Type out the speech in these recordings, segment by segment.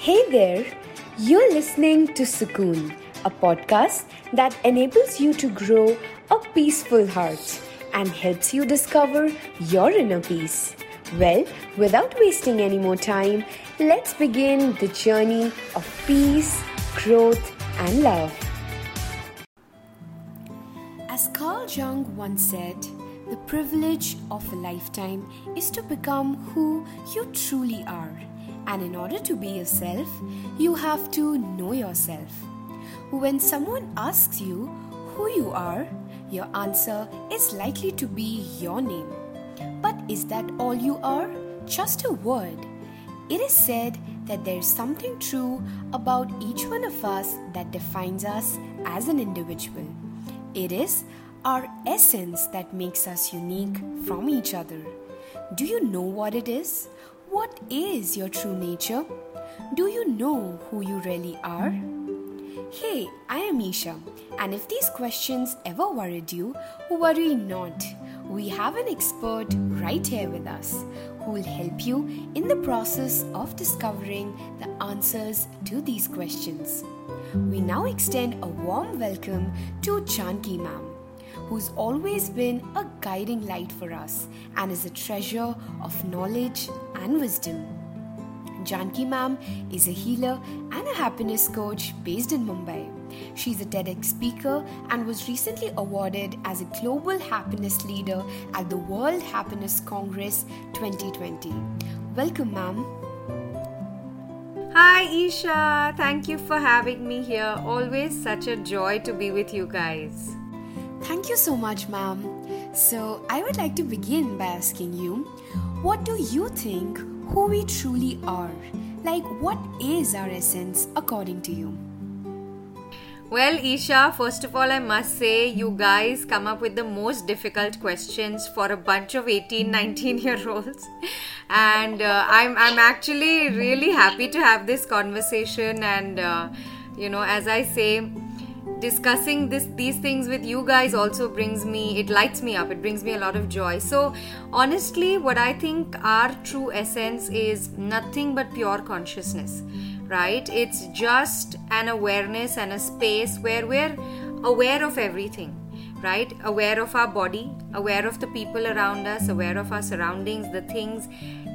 Hey there, you're listening to Sukoon, a podcast that enables you to grow a peaceful heart and helps you discover your inner peace. Well, without wasting any more time, let's begin the journey of peace, growth, and love. As Carl Jung once said, the privilege of a lifetime is to become who you truly are. And in order to be yourself, you have to know yourself. When someone asks you who you are, your answer is likely to be your name. But is that all you are? Just a word. It is said that there is something true about each one of us that defines us as an individual. It is our essence that makes us unique from each other. Do you know what it is? What is your true nature? Do you know who you really are? Hey, I am Isha, and if these questions ever worried you, worry not. We have an expert right here with us who will help you in the process of discovering the answers to these questions. We now extend a warm welcome to Janki ma'am who's always been a guiding light for us and is a treasure of knowledge and wisdom. Janki ma'am is a healer and a happiness coach based in Mumbai. She's a TEDx speaker and was recently awarded as a global happiness leader at the World Happiness Congress 2020. Welcome, ma'am. Hi, Isha. Thank you for having me here. Always such a joy to be with you guys. Thank you so much, ma'am. So, I would like to begin by asking you what do you think who we truly are? Like, what is our essence according to you? Well, Isha, first of all, I must say you guys come up with the most difficult questions for a bunch of 18, 19 year olds. And uh, I'm, I'm actually really happy to have this conversation. And, uh, you know, as I say, discussing this these things with you guys also brings me it lights me up. It brings me a lot of joy. So honestly what i think our true essence is nothing but pure consciousness right? It's just an awareness and a space where we're aware of everything right? Aware of our body aware of the people around us aware of our surroundings the things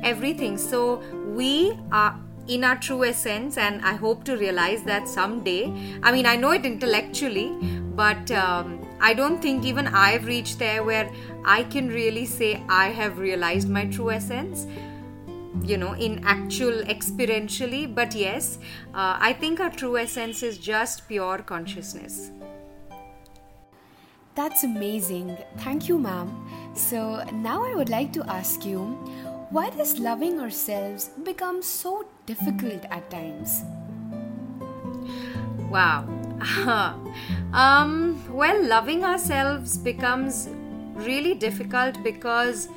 everything. So we are in our true essence and i hope to realize that someday. I mean i know it intellectually but um, i don't think even i've reached there where i can really say i have realized my true essence you know in actual experientially. But yes uh, i think our true essence is just pure consciousness. That's amazing. Thank you ma'am. So now i would like to ask you why does loving ourselves become so difficult at times? Wow. um, well, loving ourselves becomes really difficult because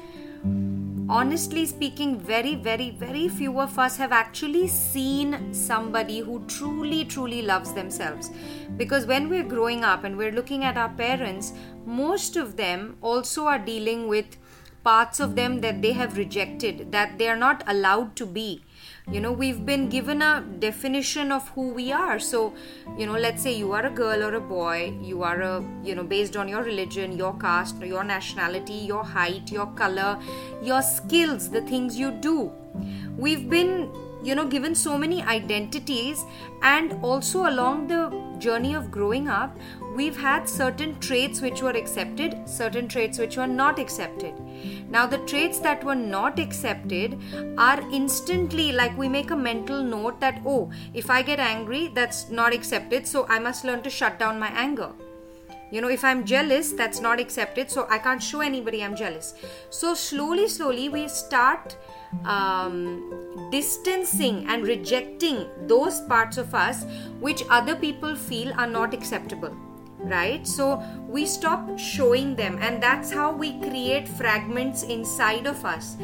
honestly speaking, very, very, very few of us have actually seen somebody who truly, truly loves themselves. Because when we're growing up and we're looking at our parents, most of them also are dealing with parts of them that they have rejected, that they are not allowed to be. You know, we've been given a definition of who we are. So, you know, let's say you are a girl or a boy, you are a, you know, based on your religion, your caste, your nationality, your height, your color, your skills, the things you do. We've been you know given so many identities and also along the journey of growing up we've had certain traits which were accepted certain traits which were not accepted. Now the traits that were not accepted are instantly like we make a mental note that oh if i get angry that's not accepted so i must learn to shut down my anger. You know if i'm jealous that's not accepted so i can't show anybody i'm jealous. So slowly slowly we start um, distancing and rejecting those parts of us which other people feel are not acceptable right? So we stop showing them and that's how we create fragments inside of us.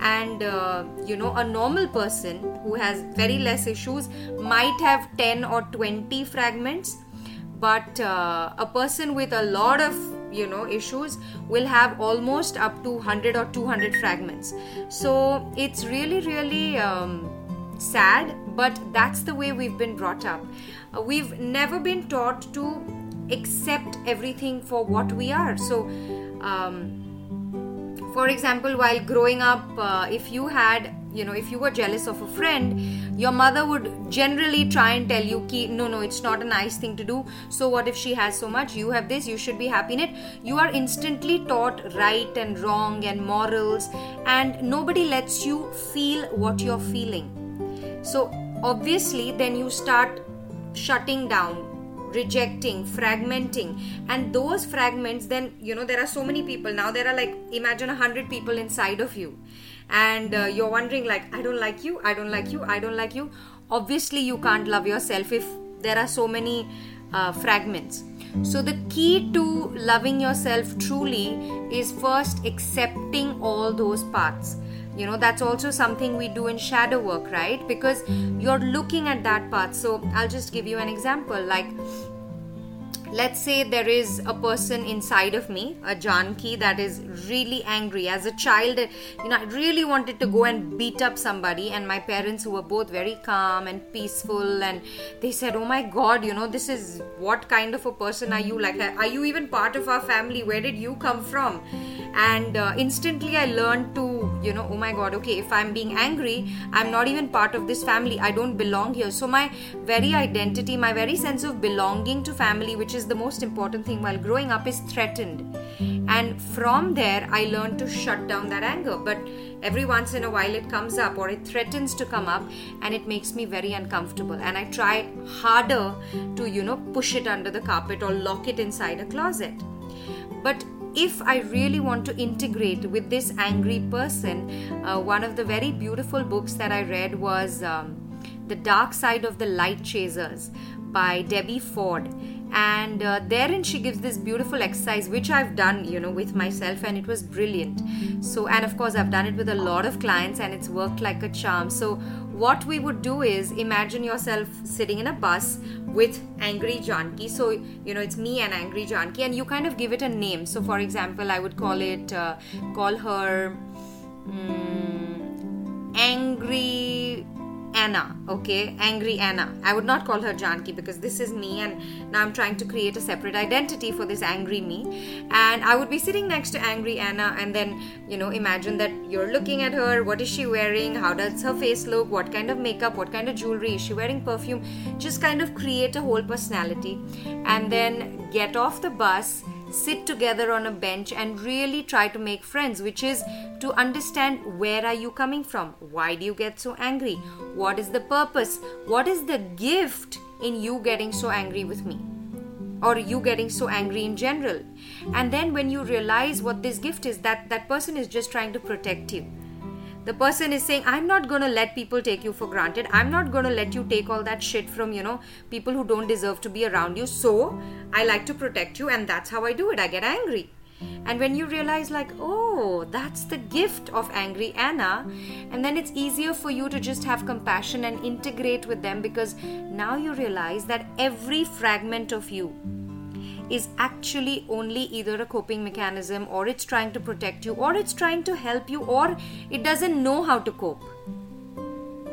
And uh, you know a normal person who has very less issues might have 10 or 20 fragments but uh, a person with a lot of you know issues will have almost up to 100 or 200 fragments. So it's really really um, sad, but that's the way we've been brought up. Uh, we've never been taught to accept everything for what we are. So, um, for example, while growing up, uh, if you had you know if you were jealous of a friend your mother would generally try and tell you no no it's not a nice thing to do. So what if she has so much? You have this you should be happy in it. You are instantly taught right and wrong and morals and nobody lets you feel what you're feeling. So obviously then you start shutting down rejecting fragmenting. And those fragments then you know there are so many people. Now there are like imagine a hundred people inside of you. And uh, you're wondering like i don't like you i don't like you i don't like you. Obviously you can't love yourself if there are so many uh, fragments. So the key to loving yourself truly is first accepting all those parts you know that's also something we do in shadow work right? Because you're looking at that path. So i'll just give you an example. Like let's say there is a person inside of me a janki that is really angry. As a child you know i really wanted to go and beat up somebody and my parents who were both very calm and peaceful and they said oh my god you know this is what kind of a person are you? Like are you even part of our family? Where did you come from? And uh, instantly i learned to you know oh my god okay if i'm being angry i'm not even part of this family. I don't belong here. So my very identity my very sense of belonging to family which is the most important thing while growing up is threatened. And from there i learned to shut down that anger. But every once in a while it comes up or it threatens to come up and it makes me very uncomfortable. And i try harder to you know push it under the carpet or lock it inside a closet. But if I really want to integrate with this angry person, uh, one of the very beautiful books that I read was um, The Dark Side of the Light Chasers by Debbie Ford. And uh, therein she gives this beautiful exercise, which I've done, you know, with myself, and it was brilliant. So, and of course, I've done it with a lot of clients, and it's worked like a charm. So, what we would do is imagine yourself sitting in a bus with angry Janki. So, you know, it's me and angry Janki, and you kind of give it a name. So, for example, I would call it, uh, call her um, Angry Anna, okay? Angry Anna. I would not call her Janki because this is me, and now I'm trying to create a separate identity for this angry me. And I would be sitting next to Angry Anna, and then, you know, imagine that you're looking at her. What is she wearing? How does her face look? What kind of makeup? What kind of jewelry? Is she wearing perfume? Just kind of create a whole personality, and then get off the bus sit together on a bench and really try to make friends which is to understand where are you coming from? Why do you get so angry? What is the purpose? What is the gift in you getting so angry with me? Or you getting so angry in general? And then when you realize what this gift is that that person is just trying to protect you the person is saying i'm not going to let people take you for granted. I'm not going to let you take all that shit from you know people who don't deserve to be around you. So i like to protect you and that's how i do it. I get angry. And when you realize like oh that's the gift of angry anna and then it's easier for you to just have compassion and integrate with them because now you realize that every fragment of you is actually only either a coping mechanism or it's trying to protect you or it's trying to help you or it doesn't know how to cope.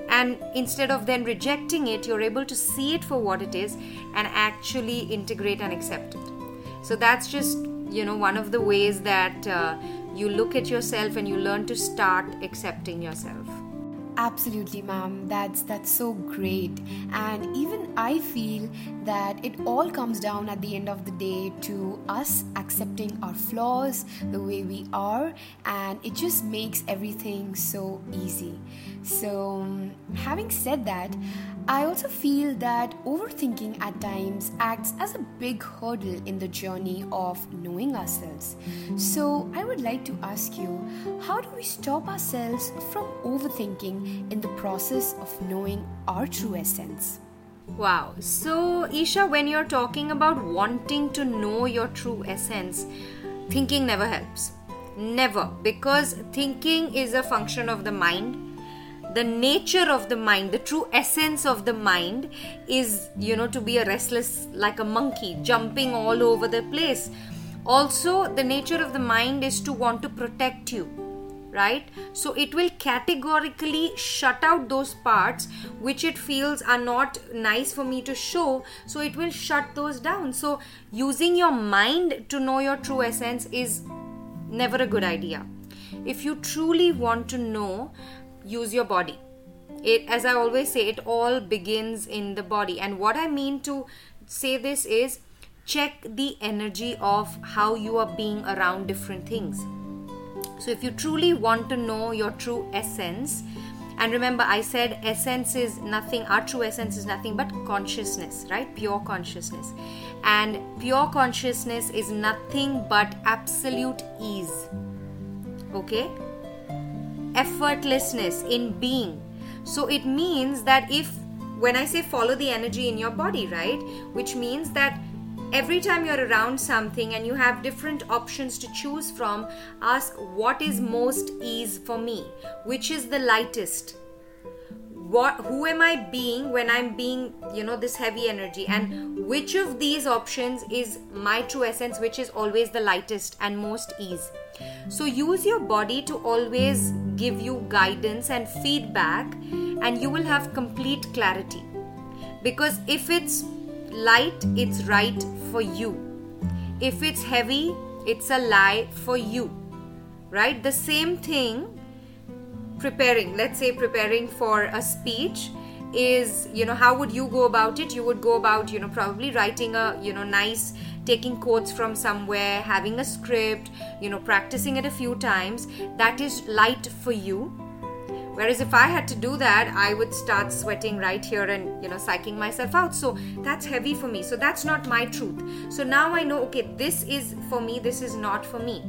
And instead of then rejecting it, you're able to see it for what it is and actually integrate and accept it. So that's just, you know, one of the ways that uh, you look at yourself and you learn to start accepting yourself. Absolutely, ma'am. That's that's so great. And even I feel that it all comes down at the end of the day to us accepting our flaws the way we are, and it just makes everything so easy. So, mm, having said that, I also feel that overthinking at times acts as a big hurdle in the journey of knowing ourselves. So, I would like to ask you how do we stop ourselves from overthinking in the process of knowing our true essence? Wow. So, Isha, when you're talking about wanting to know your true essence, thinking never helps. Never. Because thinking is a function of the mind the nature of the mind the true essence of the mind is you know to be a restless like a monkey jumping all over the place. Also the nature of the mind is to want to protect you right? So it will categorically shut out those parts which it feels are not nice for me to show. So it will shut those down. So using your mind to know your true essence is never a good idea. If you truly want to know use your body it as i always say it all begins in the body and what i mean to say this is check the energy of how you are being around different things so, if you truly want to know your true essence, and remember, I said essence is nothing, our true essence is nothing but consciousness, right? Pure consciousness. And pure consciousness is nothing but absolute ease. Okay? Effortlessness in being. So, it means that if, when I say follow the energy in your body, right? Which means that every time you're around something and you have different options to choose from ask what is most ease for me which is the lightest what who am i being when i'm being you know this heavy energy and which of these options is my true essence which is always the lightest and most ease so use your body to always give you guidance and feedback and you will have complete clarity because if it's light, it's right for you. If it's heavy, it's a lie for you. Right? The same thing preparing, let's say preparing for a speech is you know how would you go about it you would go about you know probably writing a you know nice taking quotes from somewhere having a script you know practicing it a few times that is light for you Whereas if I had to do that, I would start sweating right here and, you know, psyching myself out. So that's heavy for me. So that's not my truth. So now I know, okay, this is for me, this is not for me.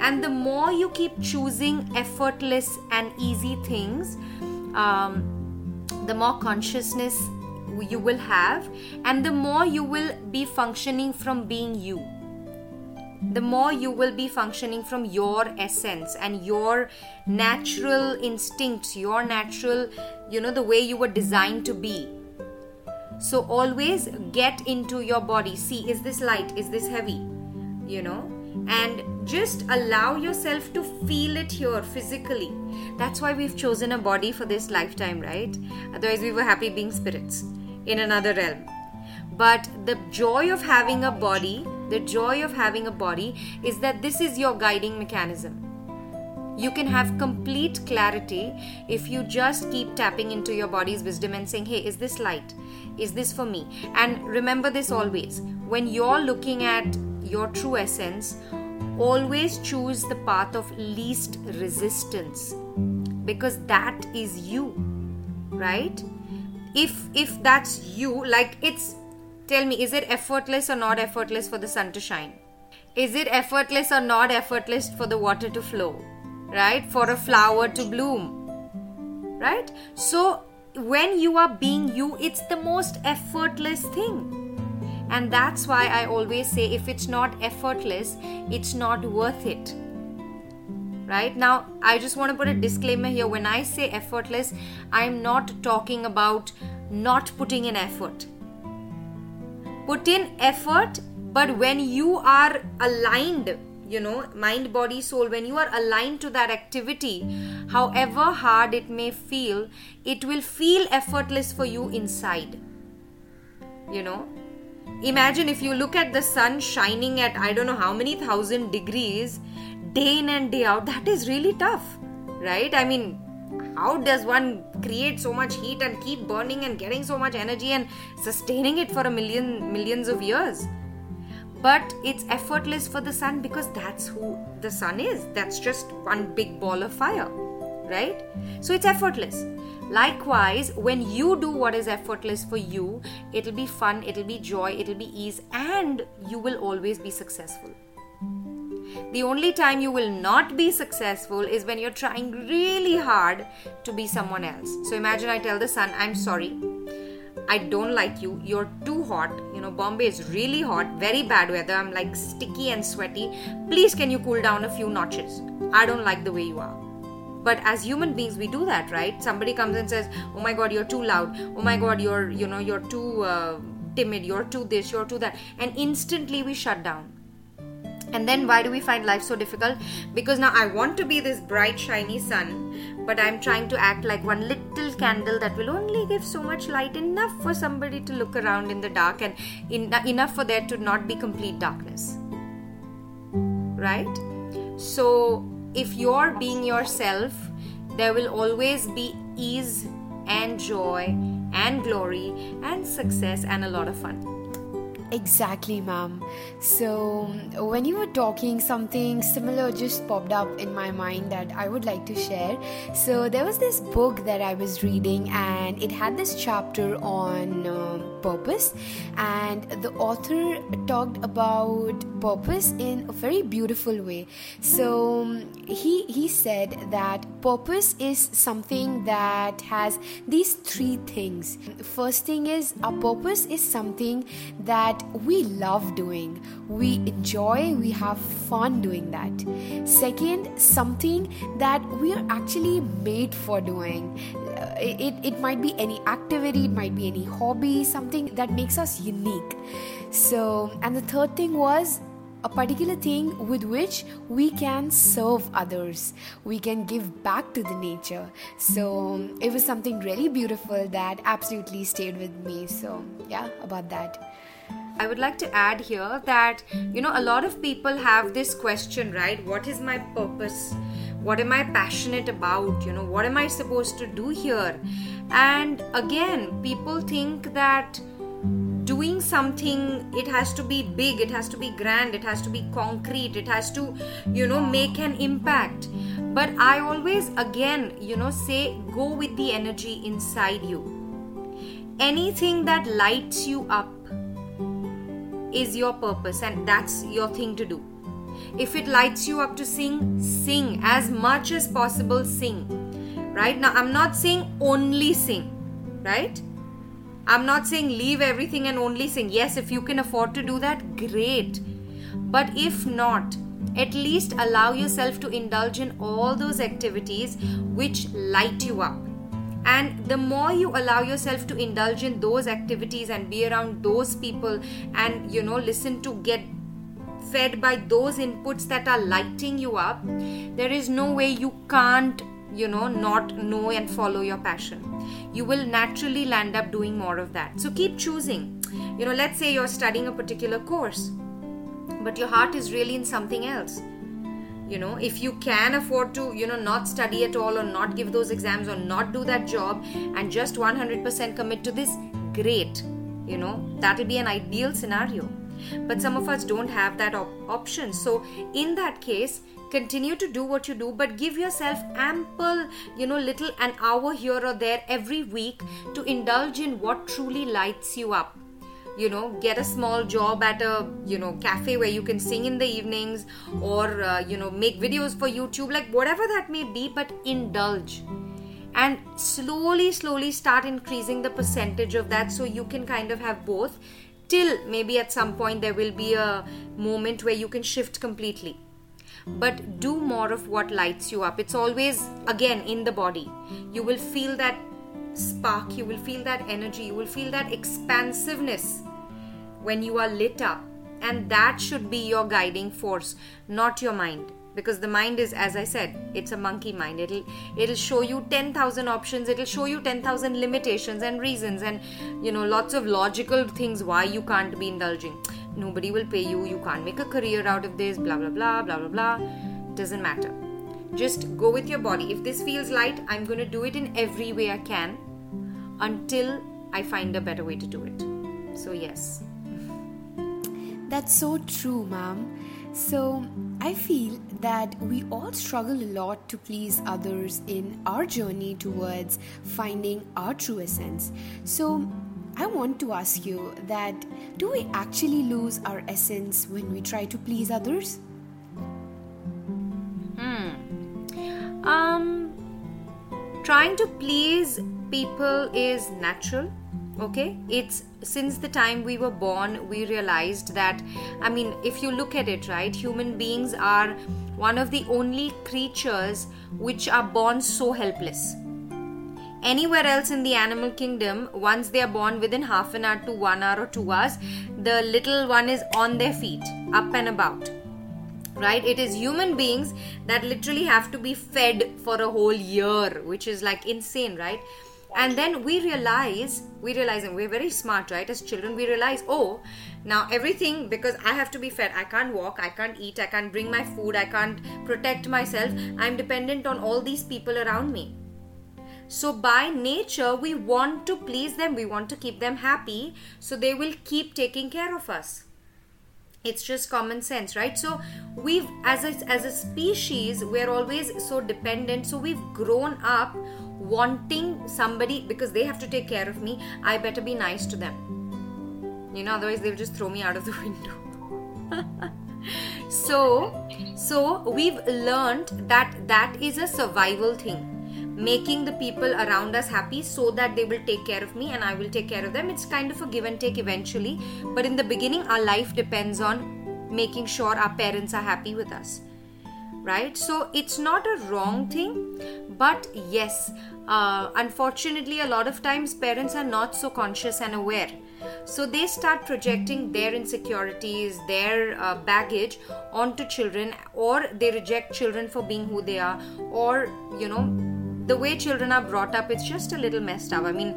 And the more you keep choosing effortless and easy things, um, the more consciousness you will have, and the more you will be functioning from being you the more you will be functioning from your essence and your natural instincts, your natural, you know, the way you were designed to be. So always get into your body. See, is this light? Is this heavy? You know? And just allow yourself to feel it here physically. That's why we've chosen a body for this lifetime, right? Otherwise, we were happy being spirits in another realm. But the joy of having a body the joy of having a body is that this is your guiding mechanism. You can have complete clarity if you just keep tapping into your body's wisdom and saying, Hey, is this light? Is this for me? And remember this always when you're looking at your true essence, always choose the path of least resistance because that is you, right? If if that's you, like it's Tell me, is it effortless or not effortless for the sun to shine? Is it effortless or not effortless for the water to flow? Right? For a flower to bloom? Right? So, when you are being you, it's the most effortless thing. And that's why I always say if it's not effortless, it's not worth it. Right now, I just want to put a disclaimer here. When I say effortless, I'm not talking about not putting in effort put in effort but when you are aligned you know mind body soul when you are aligned to that activity however hard it may feel it will feel effortless for you inside you know imagine if you look at the sun shining at i don't know how many thousand degrees day in and day out that is really tough right? I mean how does one create so much heat and keep burning and getting so much energy and sustaining it for a million millions of years? But it's effortless for the sun because that's who the sun is. That's just one big ball of fire right so it's effortless likewise when you do what is effortless for you it'll be fun it'll be joy it'll be ease and you will always be successful the only time you will not be successful is when you're trying really hard to be someone else. So imagine I tell the sun, I'm sorry. I don't like you. You're too hot. You know, Bombay is really hot, very bad weather. I'm like sticky and sweaty. Please, can you cool down a few notches? I don't like the way you are. But as human beings, we do that, right? Somebody comes and says, "Oh my God, you're too loud. Oh my God, you're you know you're too uh, timid. You're too this. You're too that," and instantly we shut down and then why do we find life so difficult because now i want to be this bright shiny sun but i'm trying to act like one little candle that will only give so much light enough for somebody to look around in the dark and in, enough for there to not be complete darkness right so if you're being yourself there will always be ease and joy and glory and success and a lot of fun Exactly, ma'am. So, when you were talking, something similar just popped up in my mind that I would like to share. So, there was this book that I was reading, and it had this chapter on uh, purpose, and the author talked about purpose in a very beautiful way. So, he he said that purpose is something that has these three things. First thing is our purpose is something that we love doing, we enjoy, we have fun doing that. Second, something that we are actually made for doing. Uh, it, it might be any activity, it might be any hobby, something that makes us unique. So, and the third thing was a particular thing with which we can serve others we can give back to the nature so it was something really beautiful that absolutely stayed with me so yeah about that I would like to add here that, you know, a lot of people have this question, right? What is my purpose? What am I passionate about? You know, what am I supposed to do here? And again, people think that doing something it has to be big it has to be grand it has to be concrete it has to you know make an impact but i always again you know say go with the energy inside you anything that lights you up is your purpose and that's your thing to do. If it lights you up to sing, sing as much as possible, sing. Right now, I'm not saying only sing, right? I'm not saying leave everything and only sing. Yes, if you can afford to do that, great. But if not, at least allow yourself to indulge in all those activities which light you up and the more you allow yourself to indulge in those activities and be around those people and you know listen to get fed by those inputs that are lighting you up there is no way you can't you know not know and follow your passion. You will naturally land up doing more of that. So keep choosing. You know let's say you're studying a particular course but your heart is really in something else you know if you can afford to you know not study at all or not give those exams or not do that job and just 100% commit to this great. You know that'll be an ideal scenario. But some of us don't have that op- option. So in that case continue to do what you do but give yourself ample you know little an hour here or there every week to indulge in what truly lights you up you know get a small job at a you know cafe where you can sing in the evenings or uh, you know make videos for youtube like whatever that may be but indulge. And slowly slowly start increasing the percentage of that so you can kind of have both till maybe at some point there will be a moment where you can shift completely. But do more of what lights you up. It's always again in the body. You will feel that spark you will feel that energy you will feel that expansiveness when you are lit up. And that should be your guiding force not your mind. Because the mind is as i said it's a monkey mind. It'll it'll show you 10000 options it'll show you 10000 limitations and reasons and you know lots of logical things why you can't be indulging. Nobody will pay you you can't make a career out of this blah blah blah blah blah blah. Doesn't matter. Just go with your body. If this feels light i'm going to do it in every way i can until i find a better way to do it so yes that's so true, ma'am. So, I feel that we all struggle a lot to please others in our journey towards finding our true essence. So, I want to ask you that do we actually lose our essence when we try to please others? Hmm. Um trying to please people is natural okay? It's since the time we were born we realized that i mean if you look at it right human beings are one of the only creatures which are born so helpless. Anywhere else in the animal kingdom once they are born within half an hour to 1 hour or 2 hours the little one is on their feet up and about right? It is human beings that literally have to be fed for a whole year which is like insane right and then we realize we realize and we're very smart right as children we realize oh now everything because i have to be fed. I can't walk i can't eat i can't bring my food i can't protect myself. I'm dependent on all these people around me. So by nature we want to please them we want to keep them happy so they will keep taking care of us. It's just common sense right? So we've as a, as a species we're always so dependent so we've grown up wanting somebody because they have to take care of me i better be nice to them you know otherwise they'll just throw me out of the window so so we've learned that that is a survival thing making the people around us happy so that they will take care of me and I will take care of them. It's kind of a give and take eventually. But in the beginning, our life depends on making sure our parents are happy with us. Right? So it's not a wrong thing, but yes, uh, unfortunately, a lot of times parents are not so conscious and aware. So they start projecting their insecurities, their uh, baggage onto children, or they reject children for being who they are, or you know, the way children are brought up, it's just a little messed up. I mean,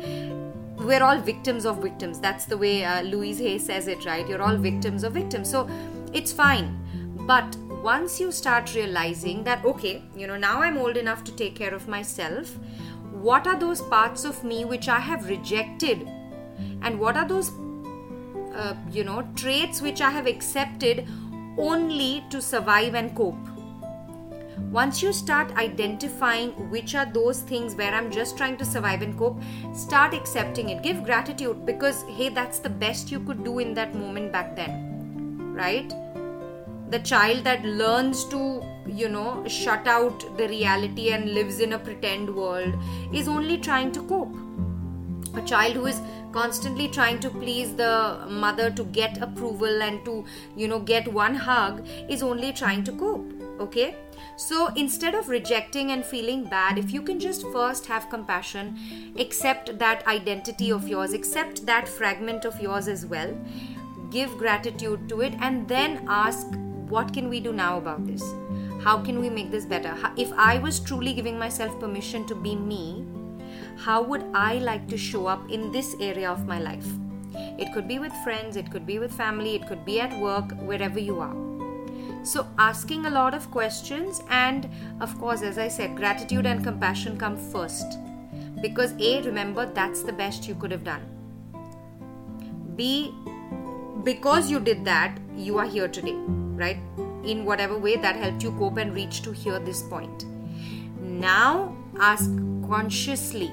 we're all victims of victims. That's the way uh, Louise Hay says it, right? You're all victims of victims. So it's fine. But once you start realizing that, okay, you know, now I'm old enough to take care of myself, what are those parts of me which I have rejected? And what are those, uh, you know, traits which I have accepted only to survive and cope? once you start identifying which are those things where I'm just trying to survive and cope, start accepting it. Give gratitude because, hey, that's the best you could do in that moment back then, right? The child that learns to, you know, shut out the reality and lives in a pretend world is only trying to cope. A child who is constantly trying to please the mother to get approval and to, you know, get one hug is only trying to cope, okay? So instead of rejecting and feeling bad, if you can just first have compassion, accept that identity of yours, accept that fragment of yours as well, give gratitude to it, and then ask, what can we do now about this? How can we make this better? If I was truly giving myself permission to be me, how would I like to show up in this area of my life? It could be with friends, it could be with family, it could be at work, wherever you are. So, asking a lot of questions, and of course, as I said, gratitude and compassion come first. Because, A, remember that's the best you could have done. B, because you did that, you are here today, right? In whatever way that helped you cope and reach to here this point. Now, ask consciously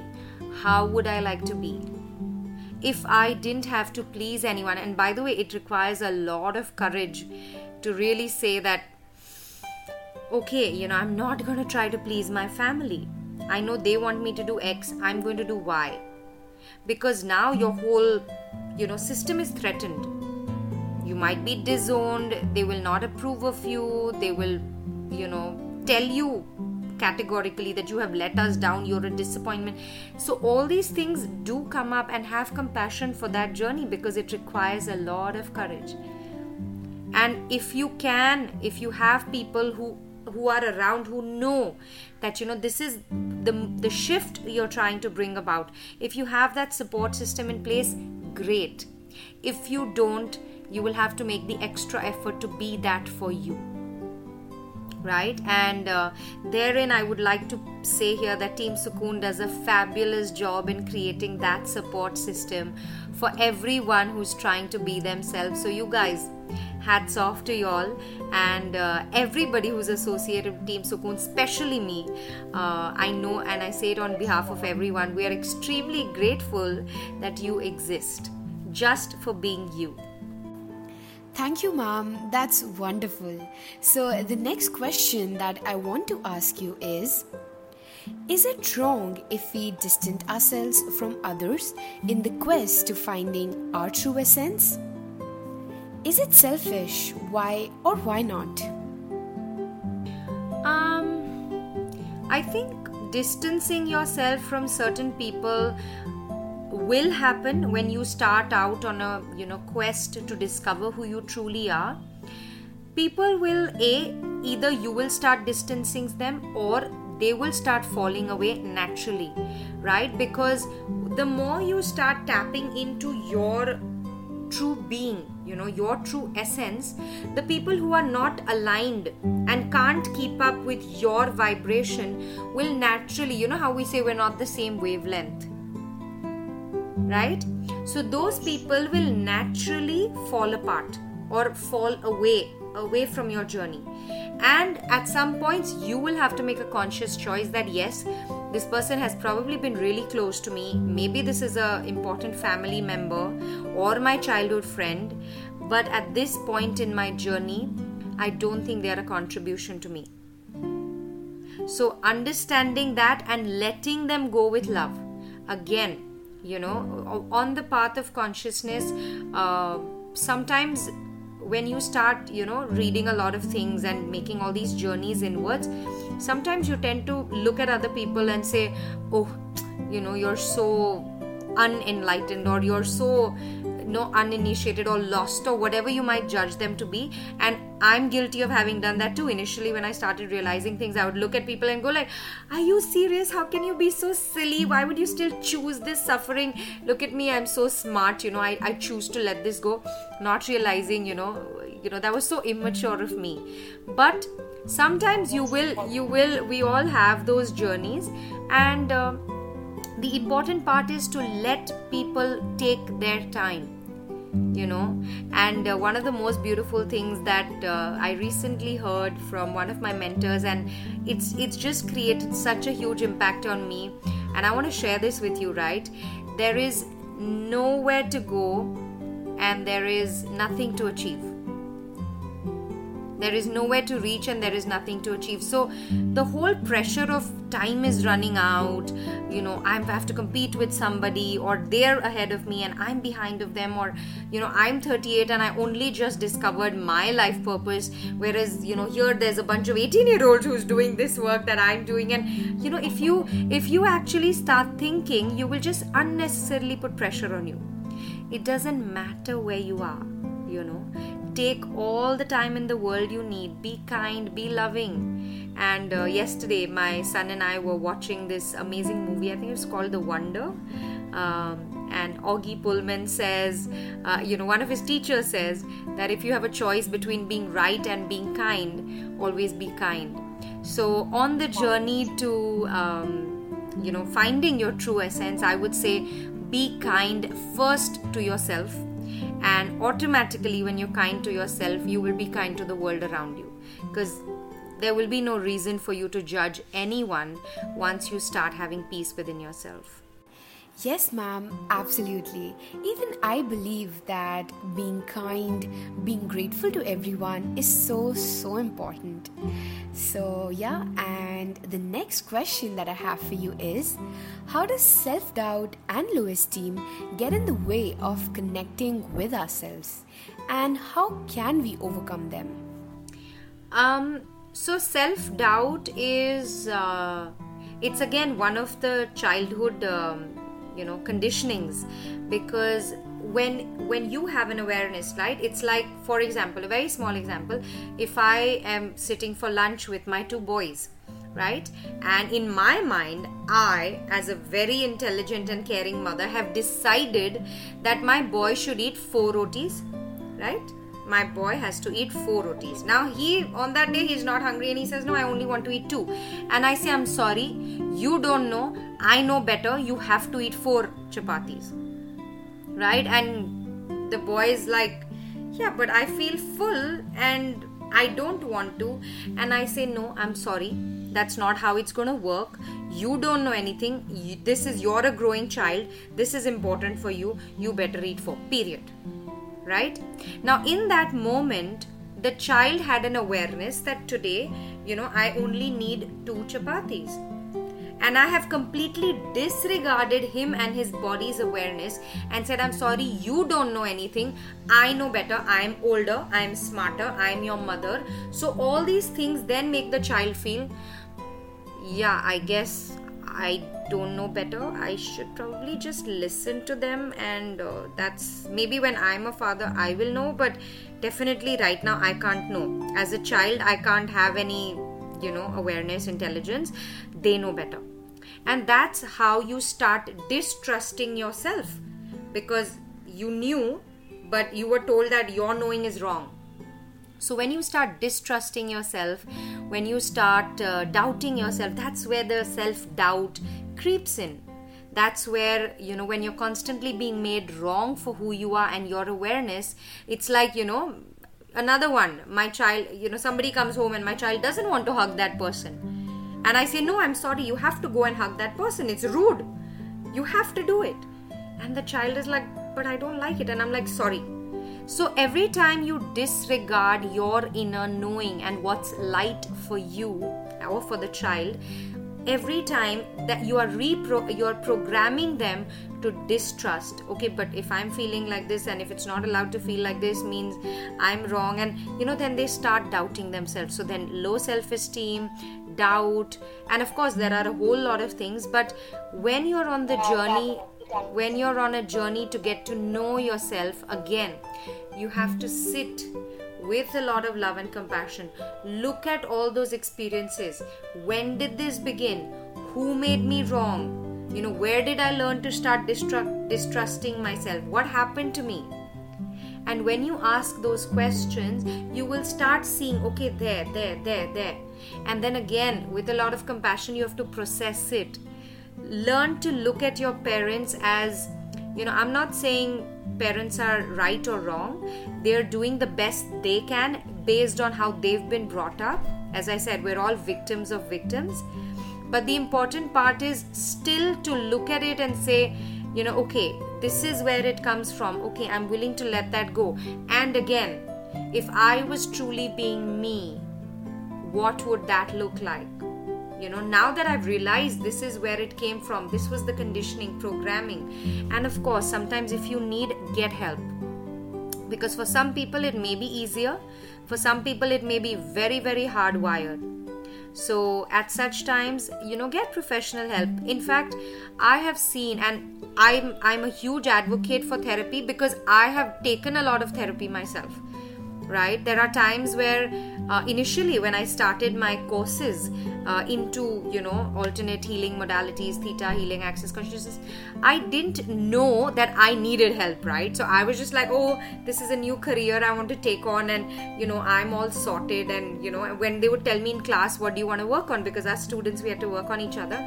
how would I like to be? If I didn't have to please anyone, and by the way, it requires a lot of courage to really say that, okay, you know, I'm not going to try to please my family. I know they want me to do X, I'm going to do Y. Because now your whole, you know, system is threatened. You might be disowned, they will not approve of you, they will, you know, tell you categorically that you have let us down, you're a disappointment. So, all these things do come up and have compassion for that journey because it requires a lot of courage. And if you can if you have people who who are around who know that you know this is the the shift you're trying to bring about. If you have that support system in place great. If you don't you will have to make the extra effort to be that for you right and uh, therein i would like to say here that team sukoon does a fabulous job in creating that support system for everyone who's trying to be themselves so you guys hats off to y'all and uh, everybody who's associated with Team Sukoon, especially me. Uh, I know and I say it on behalf of everyone. We are extremely grateful that you exist just for being you. Thank you, Mom. That's wonderful. So, the next question that I want to ask you is Is it wrong if we distance ourselves from others in the quest to finding our true essence? Is it selfish? Why or why not? Um, I think distancing yourself from certain people will happen when you start out on a you know quest to discover who you truly are. People will a either you will start distancing them or they will start falling away naturally right? Because the more you start tapping into your true being you know your true essence the people who are not aligned and can't keep up with your vibration will naturally you know how we say we're not the same wavelength right? So those people will naturally fall apart or fall away away from your journey. And at some points you will have to make a conscious choice that yes this person has probably been really close to me. Maybe this is a important family member or my childhood friend. But at this point in my journey i don't think they are a contribution to me. So understanding that and letting them go with love again you know on the path of consciousness uh, sometimes when you start you know reading a lot of things and making all these journeys inwards sometimes you tend to look at other people and say oh you know you're so unenlightened or you're so no uninitiated or lost or whatever you might judge them to be. And i'm guilty of having done that too. Initially when i started realizing things i would look at people and go like are you serious? How can you be so silly? Why would you still choose this suffering? Look at me i'm so smart you know i, I choose to let this go. Not realizing you know you know that was so immature of me. But sometimes you will you will we all have those journeys. And uh, the important part is to let people take their time you know. And uh, one of the most beautiful things that uh, i recently heard from one of my mentors and it's it's just created such a huge impact on me. And i want to share this with you right? There is nowhere to go and there is nothing to achieve there is nowhere to reach and there is nothing to achieve. So the whole pressure of time is running out. You know i have to compete with somebody or they're ahead of me and i'm behind of them or you know i'm 38 and i only just discovered my life purpose. Whereas you know here there's a bunch of 18 year olds who's doing this work that i'm doing. And you know if you if you actually start thinking you will just unnecessarily put pressure on you. It doesn't matter where you are you know take all the time in the world you need. Be kind be loving. And uh, yesterday my son and i were watching this amazing movie. I think it's called the wonder. Um, and Augie Pullman says, uh, you know, one of his teachers says that if you have a choice between being right and being kind, always be kind. So, on the journey to, um, you know, finding your true essence, I would say be kind first to yourself and automatically when you're kind to yourself you will be kind to the world around you. Because there will be no reason for you to judge anyone once you start having peace within yourself Yes, ma'am, absolutely. Even I believe that being kind, being grateful to everyone is so, so important. So, yeah, and the next question that I have for you is How does self doubt and low esteem get in the way of connecting with ourselves? And how can we overcome them? Um, so, self doubt is. Uh, it's again one of the childhood um, you know conditionings because when when you have an awareness right it's like for example a very small example if i am sitting for lunch with my two boys right and in my mind i as a very intelligent and caring mother have decided that my boy should eat four rotis right my boy has to eat four rotis. Now he on that day he's not hungry and he says, No, I only want to eat two. And I say, I'm sorry, you don't know, I know better, you have to eat four chapatis. Right? And the boy is like, Yeah, but I feel full and I don't want to. And I say, No, I'm sorry. That's not how it's going to work. You don't know anything. This is, you're a growing child. This is important for you. You better eat four. Period right? Now, in that moment, the child had an awareness that today, you know, I only need two chapatis. And I have completely disregarded him and his body's awareness and said, I'm sorry, you don't know anything. I know better. I'm older. I'm smarter. I'm your mother. So, all these things then make the child feel, yeah, I guess I don't know better. I should probably just listen to them, and uh, that's maybe when I'm a father, I will know, but definitely right now, I can't know. As a child, I can't have any, you know, awareness, intelligence. They know better. And that's how you start distrusting yourself because you knew, but you were told that your knowing is wrong so, when you start distrusting yourself, when you start uh, doubting yourself, that's where the self doubt creeps in. That's where, you know, when you're constantly being made wrong for who you are and your awareness, it's like, you know, another one. My child, you know, somebody comes home and my child doesn't want to hug that person. And I say, No, I'm sorry, you have to go and hug that person. It's rude. You have to do it. And the child is like, But I don't like it. And I'm like, Sorry, so every time you disregard your inner knowing and what's light for you or for the child, every time that you are repro you're programming them to distrust okay but if i'm feeling like this and if it's not allowed to feel like this means i'm wrong and you know then they start doubting themselves so then low self esteem doubt and of course there are a whole lot of things but when you're on the journey when you're on a journey to get to know yourself again, you have to sit with a lot of love and compassion. Look at all those experiences. When did this begin? Who made me wrong? You know, where did I learn to start distru- distrusting myself? What happened to me? And when you ask those questions, you will start seeing, okay, there, there, there, there. And then again, with a lot of compassion, you have to process it learn to look at your parents as you know i'm not saying parents are right or wrong they're doing the best they can based on how they've been brought up as i said we're all victims of victims but the important part is still to look at it and say you know okay this is where it comes from. Okay i'm willing to let that go. And again if i was truly being me what would that look like? You know now that i've realized this is where it came from this was the conditioning programming. And of course sometimes if you need get help. Because for some people it may be easier. For some people it may be very very hardwired so at such times you know get professional help. In fact i have seen and i'm i'm a huge advocate for therapy because i have taken a lot of therapy myself right? There are times where uh, initially when i started my courses uh, into you know alternate healing modalities theta healing access consciousness i didn't know that i needed help right? So i was just like oh this is a new career i want to take on and you know i'm all sorted and you know when they would tell me in class what do you want to work on? Because as students we had to work on each other.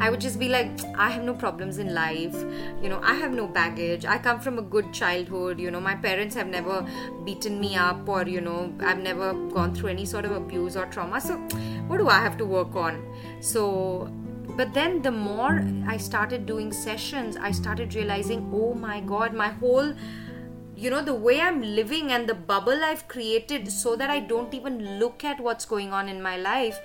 I would just be like i have no problems in life. You know i have no baggage. I come from a good childhood. You know my parents have never beaten me up or you know i've never gone through any sort of abuse or trauma so what do i have to work work on. So, but then the more I started doing sessions, I started realizing, oh my god, my whole you know the way i'm living and the bubble i've created so that i don't even look at what's going on in my life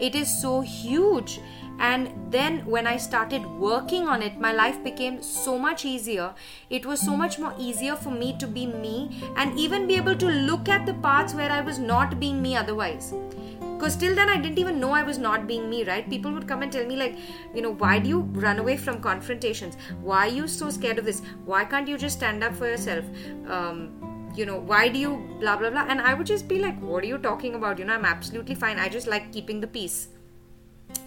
it is so huge and then when i started working on it my life became so much easier. It was so much more easier for me to be me and even be able to look at the parts where i was not being me otherwise. Because till then i didn't even know i was not being me right? People would come and tell me like you know why do you run away from confrontations? Why are you so scared of this? Why can't you just stand up for yourself? Um, you know why do you blah blah blah. And i would just be like what are you talking about? You know i'm absolutely fine. I just like keeping the peace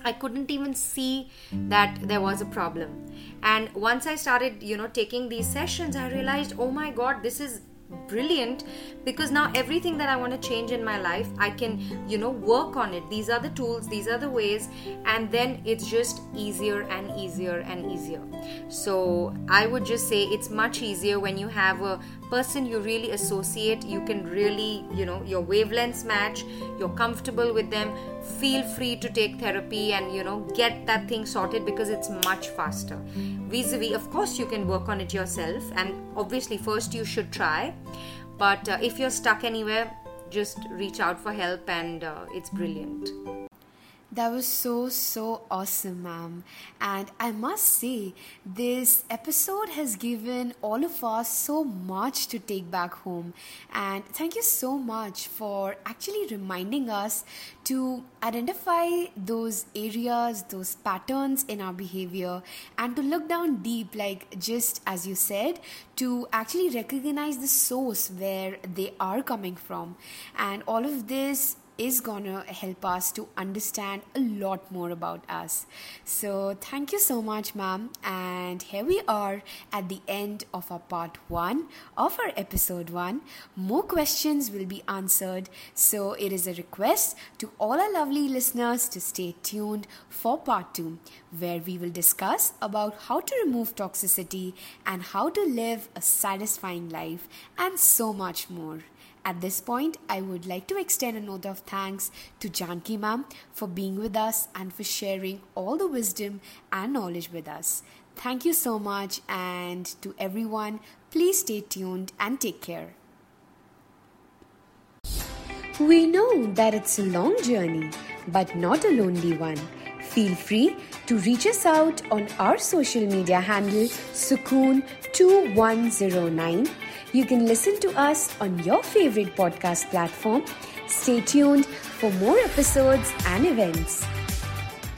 I couldn't even see that there was a problem. And once I started, you know, taking these sessions, I realized, oh my god, this is brilliant because now everything that I want to change in my life, I can, you know, work on it. These are the tools, these are the ways, and then it's just easier and easier and easier. So I would just say it's much easier when you have a person you really associate, you can really, you know, your wavelengths match, you're comfortable with them. Feel free to take therapy and, you know, get that thing sorted because it's much faster. Vis a vis, of course, you can work on it yourself, and obviously, first you should try but uh, if you're stuck anywhere, just reach out for help and uh, it's brilliant. That was so, so awesome, ma'am. And I must say, this episode has given all of us so much to take back home. And thank you so much for actually reminding us to identify those areas, those patterns in our behavior, and to look down deep, like just as you said, to actually recognize the source where they are coming from. And all of this is gonna help us to understand a lot more about us. So, thank you so much, ma'am. And here we are at the end of our part one of our episode one. More questions will be answered. So, it is a request to all our lovely listeners to stay tuned for part two, where we will discuss about how to remove toxicity and how to live a satisfying life and so much more. At this point, I would like to extend a note of thanks to Janki ma'am for being with us and for sharing all the wisdom and knowledge with us. Thank you so much, and to everyone, please stay tuned and take care. We know that it's a long journey, but not a lonely one. Feel free to reach us out on our social media handle Sukoon2109 you can listen to us on your favorite podcast platform. Stay tuned for more episodes and events.